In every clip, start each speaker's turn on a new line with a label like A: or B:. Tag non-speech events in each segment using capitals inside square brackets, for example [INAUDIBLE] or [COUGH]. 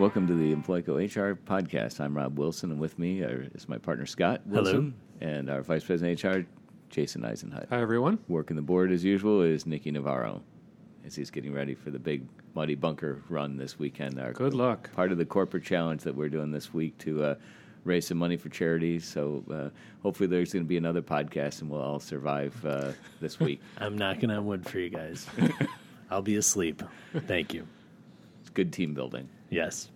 A: Welcome to the Employco HR podcast. I'm Rob Wilson, and with me is my partner Scott Wilson and our Vice President HR, Jason Eisenhut.
B: Hi, everyone.
A: Working the board as usual is Nikki Navarro as he's getting ready for the big muddy bunker run this weekend. Our
B: Good luck.
A: Part of the corporate challenge that we're doing this week to uh, raise some money for charities. So uh, hopefully there's going to be another podcast and we'll all survive uh, this [LAUGHS] week.
C: I'm knocking on wood for you guys. [LAUGHS] I'll be asleep. Thank you.
A: It's good team building.
C: Yes.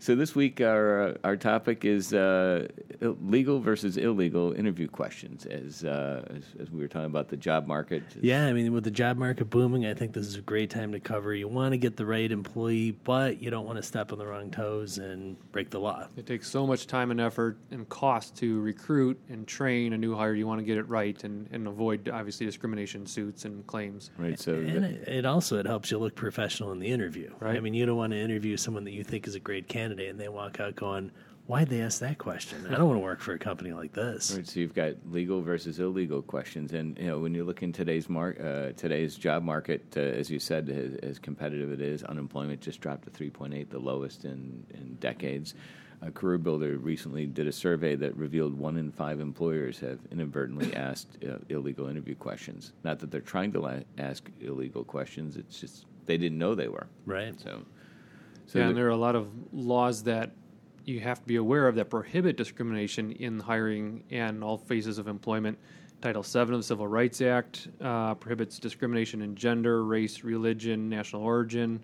A: So this week our uh, our topic is uh, legal versus illegal interview questions. As, uh, as, as we were talking about the job market.
C: Yeah, I mean, with the job market booming, I think this is a great time to cover. You want to get the right employee, but you don't want to step on the wrong toes and break the law.
B: It takes so much time and effort and cost to recruit and train a new hire. You want to get it right and, and avoid obviously discrimination suits and claims.
A: Right. So
C: And it, it also it helps you look professional in the interview.
B: Right.
C: I mean, you don't want to interview someone that you think is a great candidate, and they walk out going, "Why'd they ask that question? I don't want to work for a company like this."
A: Right, so you've got legal versus illegal questions, and you know when you look in today's mark, uh, today's job market, uh, as you said, as, as competitive it is, unemployment just dropped to three point eight, the lowest in in decades. A Career Builder recently did a survey that revealed one in five employers have inadvertently [LAUGHS] asked uh, illegal interview questions. Not that they're trying to la- ask illegal questions; it's just they didn't know they were.
C: Right.
A: So, so
B: yeah,
A: the-
B: and there are a lot of laws that you have to be aware of that prohibit discrimination in hiring and all phases of employment. Title VII of the Civil Rights Act uh, prohibits discrimination in gender, race, religion, national origin.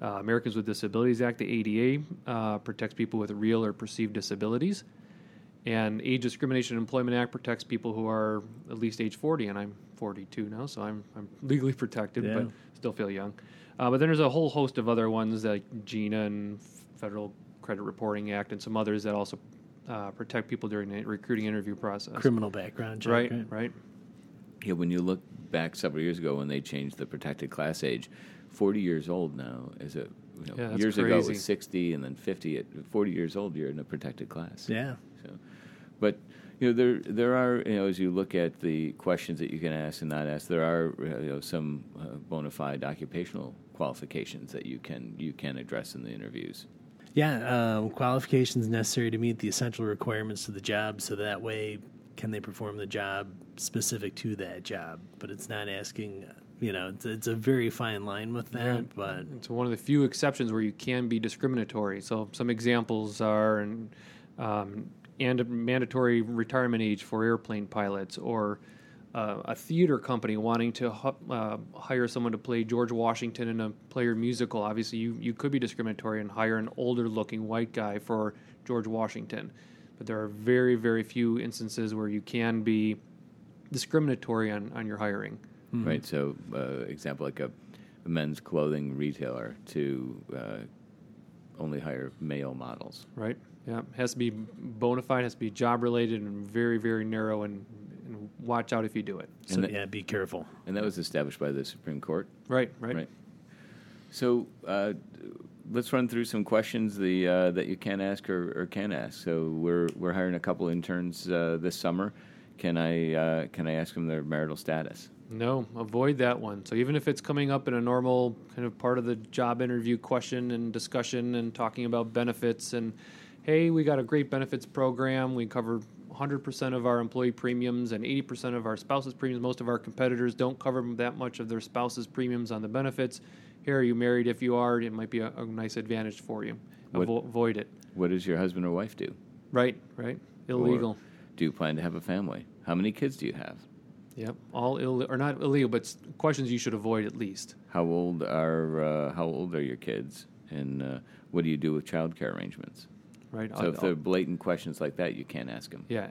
B: Uh, Americans with Disabilities Act, the ADA, uh, protects people with real or perceived disabilities. And Age Discrimination in Employment Act protects people who are at least age 40, and I'm 42 now, so I'm, I'm legally protected,
C: Yeah.
B: but still feel young. Uh, but then there's a whole host of other ones like GINA and Federal Credit Reporting Act and some others that also uh, protect people during the recruiting interview process.
C: Criminal background check.
B: right, right.
A: Yeah, when you look back several years ago when they changed the protected class age, 40 years old now is a you know,
B: Yeah, that's
A: years ago it was 60 and then 50 at 40 years old you're in a protected class.
C: Yeah.
A: So but you know there there are you know as you look at the questions that you can ask and not ask there are uh, you know some uh, bona fide occupational qualifications that you can you can address in the interviews.
C: Yeah, um, qualifications necessary to meet the essential requirements to the job, so that way can they perform the job specific to that job. But it's not asking, you know, it's, it's a very fine line with that.
B: Right.
C: But
B: It's one of the few exceptions where you can be discriminatory. So some examples are and um, and a mandatory retirement age for airplane pilots, or uh, a theater company wanting to uh, hire someone to play George Washington in a player musical. Obviously, you, you could be discriminatory and hire an older looking white guy for George Washington. But there are very, very few instances where you can be discriminatory on, on your hiring.
A: Right. So uh, example like a, a men's clothing retailer to uh, only hire male models.
B: Right. Yeah. Has to be bona fide, has to be job related and very, very narrow and, and watch out if you do it.
C: so
A: And that-
C: yeah, be careful.
A: And that was established by the Supreme Court.
B: Right, right.
A: Right. So uh, let's run through some questions the, uh, that you can ask or, or can ask. So we're we're hiring a couple interns uh, this summer. Can I uh, can I ask them their marital status?
B: No, avoid that one. So even if it's coming up in a normal kind of part of the job interview question and discussion and talking about benefits and hey, we got a great benefits program. We cover 100% of our employee premiums and 80% of our spouses' premiums. Most of our competitors don't cover that much of their spouses' premiums on the benefits. Here, are you married? If you are, it might be a, a nice advantage for you.
A: What-
B: Avo- avoid it.
A: What does your husband or wife do?
B: Right, right. Illegal.
A: Do you plan to have a family? How many kids do you have?
B: Yep, all Ill- or not illegal, but questions you should avoid at least.
A: How old are uh, how old are your kids? And uh, what do you do with child care arrangements?
B: Right.
A: So
B: I'll-
A: if they're blatant questions like that, you can't ask them.
B: Yeah,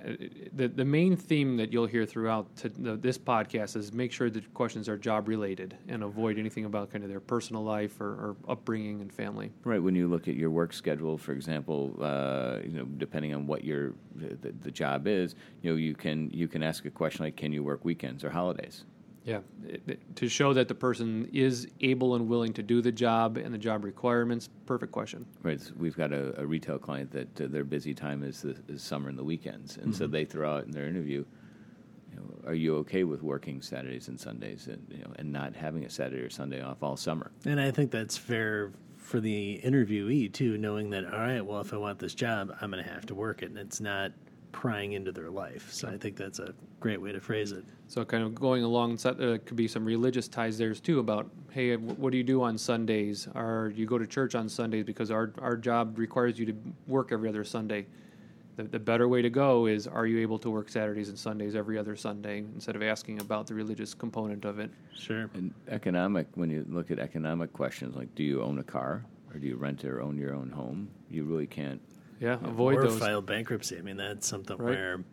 B: the the main theme that you'll hear throughout the, this podcast is make sure the questions are job related and avoid anything about kind of their personal life or, or upbringing and family.
A: Right. When you look at your work schedule, for example, uh, you know, depending on what your the, the job is, you know, you can you can ask a question like, "Can you work weekends or holidays?"
B: Yeah, it- it- to show that the person is able and willing to do the job and the job requirements. Perfect question.
A: Right. so we've got a, a retail client that uh, their busy time is the is summer and the weekends, and so they throw out in their interview, you know, "Are you okay with working Saturdays and Sundays, and you know, and not having a Saturday or Sunday off all summer?"
C: And I think that's fair for the interviewee too, knowing that all right, well, if I want this job, I'm going to have to work it, and it's not prying into their life. So I think that's a great way to phrase it.
B: So kind of going along, uh, could be some religious ties there too. About hey, what do you do on Sundays? Or you go to church on Sundays because our our job requires you to work every other Sunday. The, the better way to go is are you able to work Saturdays and Sundays every other Sunday instead of asking about the religious component of it.
C: Sure.
A: And economic, when you look at economic questions like do you own a car or do you rent or own your own home, you really can't
B: yeah, avoid
C: or
B: those.
C: file bankruptcy. I mean, that's something
B: Right.
C: where,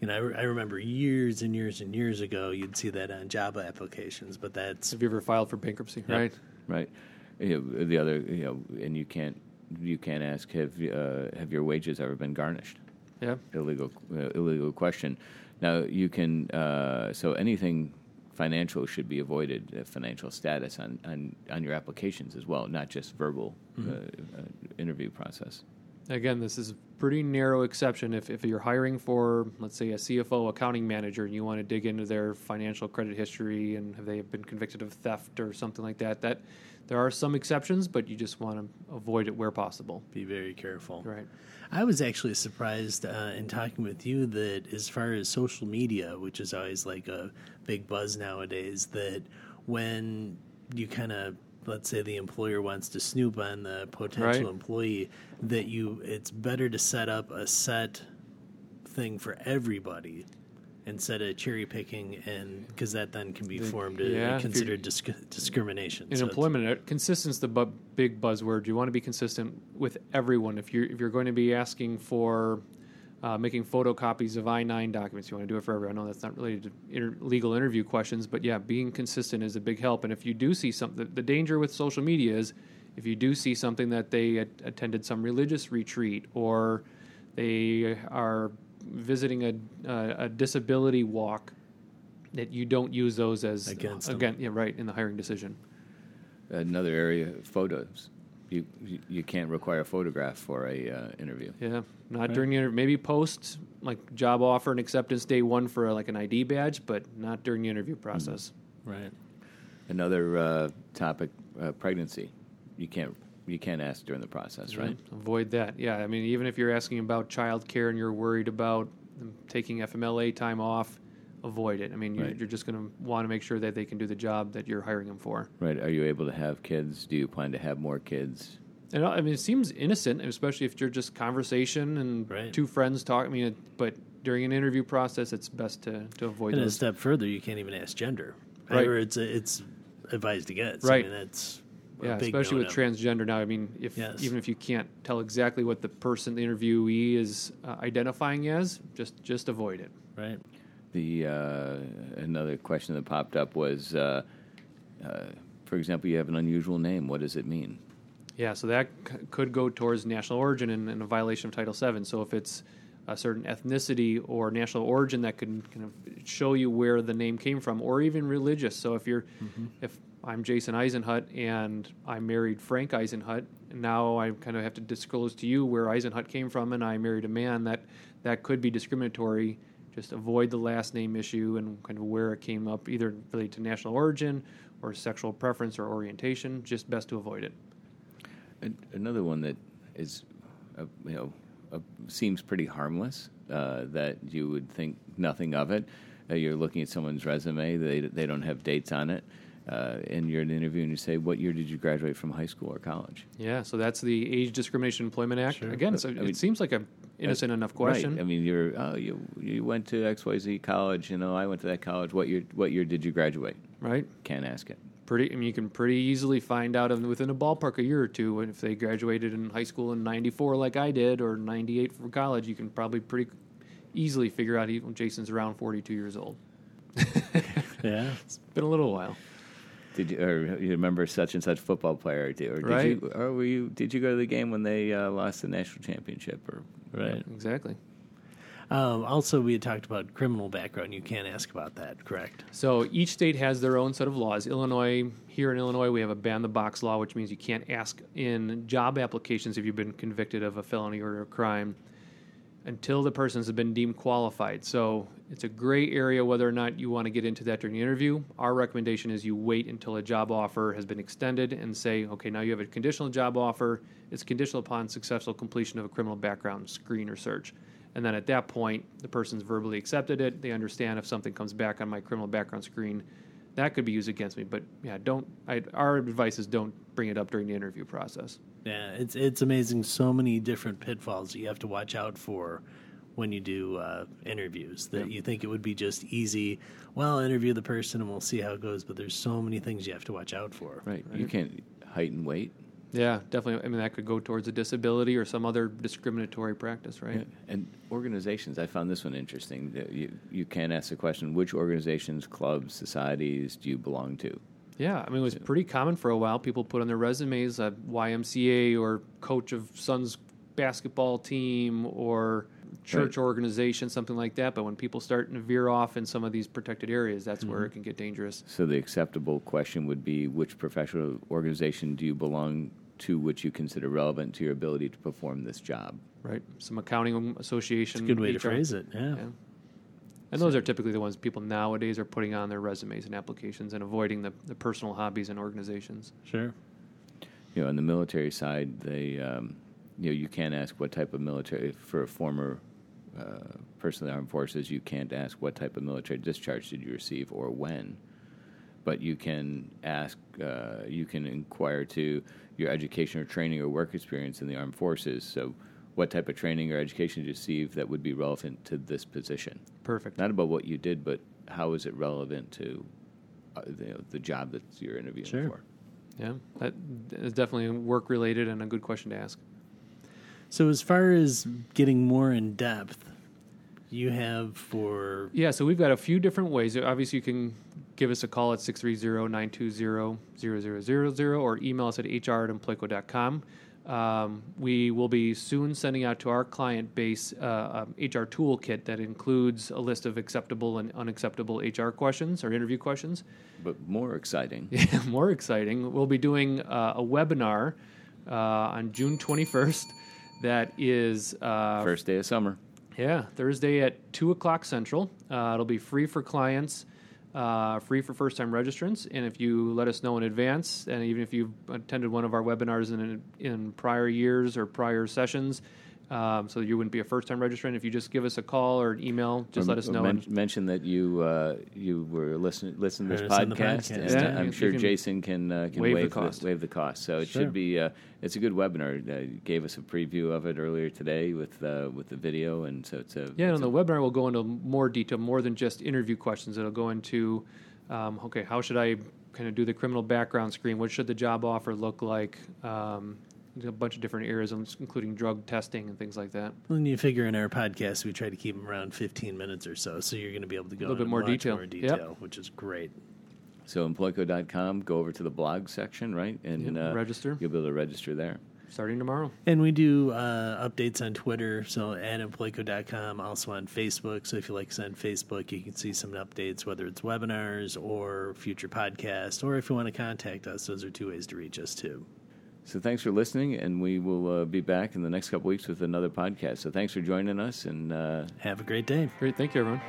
C: you know, I, re- I remember years and years and years ago, you'd see that on job applications, but that's
B: Have you ever filed for bankruptcy?
C: Yep.
B: Right.
A: right? You know, the other, you know, and you can't you can't ask have uh, have your wages ever been garnished?
B: Yeah.
A: Illegal uh, illegal question. Now you can uh, so anything financial should be avoided. Uh, financial status on, on on your applications as well, not just verbal uh, uh, interview process.
B: Again, this is a pretty narrow exception. If, if you're hiring for, let's say, a CFO, accounting manager, and you want to dig into their financial credit history and have they been convicted of theft or something like that, that there are some exceptions, but you just want to avoid it where possible.
C: be very careful.
B: Right.
C: I was actually surprised uh, in talking with you that as far as social media, which is always like a big buzz nowadays, that when you kind of let's say the employer wants to snoop on the potential
B: Right.
C: employee, that you it's better to set up a set thing for everybody instead of cherry picking and because that then can be
B: The-
C: formed
B: yeah, if
C: to
B: you're-
C: considered disc- discrimination
B: In
C: So
B: employment, uh, consistency the bu- big buzzword. You want to be consistent with everyone. If you're if you're going to be asking for uh, making photocopies of I nine documents, you want to do it for everyone. I know that's not related to inter- legal interview questions, but yeah, being consistent is a big help. And if you do see something, the danger with social media is if you do see something that they at- attended some religious retreat or they are visiting a, a, a disability walk, that you don't use those as
C: Against them.
B: again, yeah, right in the hiring decision.
A: Another area, photos. You you, you can't require a photograph for a uh, interview.
B: Yeah, not during the interview. Maybe post like job offer and acceptance day one for like an ID badge, but not during the interview process.
C: right
A: Another uh, topic, uh, pregnancy. You can't you can't ask during the process, right?
B: Avoid that. Yeah, I mean, even if you're asking about child care and you're worried about taking FMLA time off, avoid it. I mean, you're,
A: Right.
B: you're just going to want to make sure that they can do the job that you're hiring them for.
A: Right. Are you able to have kids? Do you plan to have more kids?
B: And I mean, it seems innocent, especially if you're just conversation and
C: Right.
B: two friends talk. I mean, it, but during an interview process, it's best to, to avoid
C: And a
B: those.
C: step further, you can't even ask gender.
B: Right.
C: Or it's it's advised against.
B: Right.
C: I mean, that's a
B: Yeah,
C: big
B: especially with
C: no-no.
B: transgender now. I mean, if
C: Yes.
B: even if you can't tell exactly what the person, the interviewee, is uh, identifying as, just just avoid it.
C: right.
A: The uh, another question that popped up was, uh, uh, for example, you have an unusual name. What does it mean?
B: Yeah, so that c- could go towards national origin and, and a violation of Title VII. So if it's a certain ethnicity or national origin that can kind of show you where the name came from, or even religious. So if you're, if I'm Jason Eisenhut and I married Frank Eisenhut, and now I kind of have to disclose to you where Eisenhut came from, and I married a man that that could be discriminatory. Just avoid the last name issue and kind of where it came up, either related to national origin or sexual preference or orientation. Just best to avoid it.
A: An- Another one that is, uh, you know, uh, seems pretty harmless. Uh, that you would think nothing of it. Uh, you're looking at someone's resume; they they don't have dates on it. Uh, and you're in an interview and you say, "What year did you graduate from high school or college?"
B: Yeah, so that's the Age Discrimination Employment Act.
C: Sure.
B: Again, it's a,
A: I
B: it
A: mean-
B: seems like an innocent enough question.
A: Right. I mean, you're oh, you you went to X Y Z college. You know, I went to that college. What year? What year did you graduate?
B: right?
A: Can't ask it.
B: Pretty. I mean, you can pretty easily find out within a ballpark a year or two if they graduated in high school in '94, like I did, or '98 for college. You can probably pretty easily figure out even Jason's around 42 years old. [LAUGHS]
C: Yeah.
B: It's been a little while.
A: Did you or you remember such and such football player? Or did, or did
B: Right.
A: you or were you? Did you go to the game when they uh, lost the national championship? Or
C: Right.
B: Exactly.
C: Um, also, we had talked about criminal background. You can't ask about that, correct?
B: So each state has their own set of laws. Illinois, here in Illinois, we have a ban the box law, which means you can't ask in job applications if you've been convicted of a felony or a crime until the person has been deemed qualified. So It's a gray area whether or not you want to get into that during the interview. Our recommendation is you wait until a job offer has been extended and say, okay, now you have a conditional job offer. It's conditional upon successful completion of a criminal background screen or search. And then at that point, the person's verbally accepted it. They understand if something comes back on my criminal background screen, that could be used against me. But yeah, don't. I, our advice is don't bring it up during the interview process.
C: Yeah, it's it's amazing. So many different pitfalls that you have to watch out for when you do uh, interviews. That you think it would be just easy. Well, interview the person and we'll see how it goes. But there's so many things you have to watch out for.
A: Right. You can't height and weight.
B: Yeah, definitely. I mean, that could go towards a disability or some other discriminatory practice, right?
A: Yeah. And organizations, I found this one interesting. That You, you can ask the question which organizations, clubs, societies do you belong to?
B: Yeah, I mean, it was pretty common for a while. People put on their resumes a YMCA or coach of son's basketball team or church
A: Right.
B: organization, something like that. But when people start to veer off in some of these protected areas, that's
A: Mm-hmm.
B: where it can get dangerous.
A: So the acceptable question would be which professional organization do you belong to which you consider relevant to your ability to perform this job?
B: Right? Some accounting association.
C: Good way to phrase it. Yeah.
B: Yeah. And those are typically the ones people nowadays are putting on their resumes and applications and avoiding the, the personal hobbies and organizations.
C: Sure.
A: You know, on the military side, they, um, you know, you can't ask what type of military for a former uh, person in the armed forces. You can't ask what type of military discharge did you receive or when, but you can ask. Uh, you can inquire to your education or training or work experience in the armed forces. So, what type of training or education did you receive that would be relevant to this position?
B: Perfect.
A: Not about what you did, but how is it relevant to uh, the, the job that you're interviewing
C: Sure.
A: for?
B: Yeah, that is definitely work related and a good question to ask.
C: So as far as getting more in depth, you have for
B: Yeah, so we've got a few different ways. Obviously, you can give us a call at 630-920-0000 or email us at hr at employco.com. Um, we will be soon sending out to our client base uh, um, HR toolkit that includes a list of acceptable and unacceptable HR questions or interview questions.
A: But more exciting, [LAUGHS]
B: Yeah, more exciting. We'll be doing uh, a webinar uh, on June 21st that is uh,
A: first day of summer.
B: Yeah, Thursday at 2 o'clock Central. Uh, it'll be free for clients, uh, free for first time registrants. And if you let us know in advance, and even if you've attended one of our webinars in, in prior years or prior sessions, um, so you wouldn't be a first time registrant, if you just give us a call or an email, just
A: Or
B: let us know.
A: men-
B: and-
A: mention that you uh, you were listening listening to this
C: Heard us on the
A: podcast,
C: podcast.
A: and
B: Yeah,
A: uh, I'm
B: you-
A: sure
B: can
A: Jason can uh, can
B: waive the
A: waive
B: cost.
A: waive the cost. So it
C: Sure.
A: should be uh, it's a good webinar. Uh, you gave us a preview of it earlier today with uh, with the video, and so it's a
B: Yeah,
A: it's
B: and
A: a-
B: on the webinar, we'll go into more detail, more than just interview questions. It'll go into, um, okay, how should I kind of do the criminal background screen? What should the job offer look like? Um, a bunch of different areas, including drug testing and things like that.
C: when you figure in our podcast, we try to keep them around 15 minutes or so, so you're going to be able to go
B: A little bit more detail.
C: more
B: Yep.
C: detail, which is great.
A: so employco.com. Go over to the blog section, right, and
B: Yep,
A: uh,
B: register.
A: You'll be able to register there.
B: Starting tomorrow.
C: And we do uh, updates on Twitter, so at employco.com, also on Facebook. So if you like us on Facebook, you can see some updates, whether it's webinars or future podcasts, or if you want to contact us, those are two ways to reach us too.
A: So thanks for listening, and we will uh, be back in the next couple weeks with another podcast. So thanks for joining us, and uh,
C: Have a great day.
B: Great. Thank you, everyone.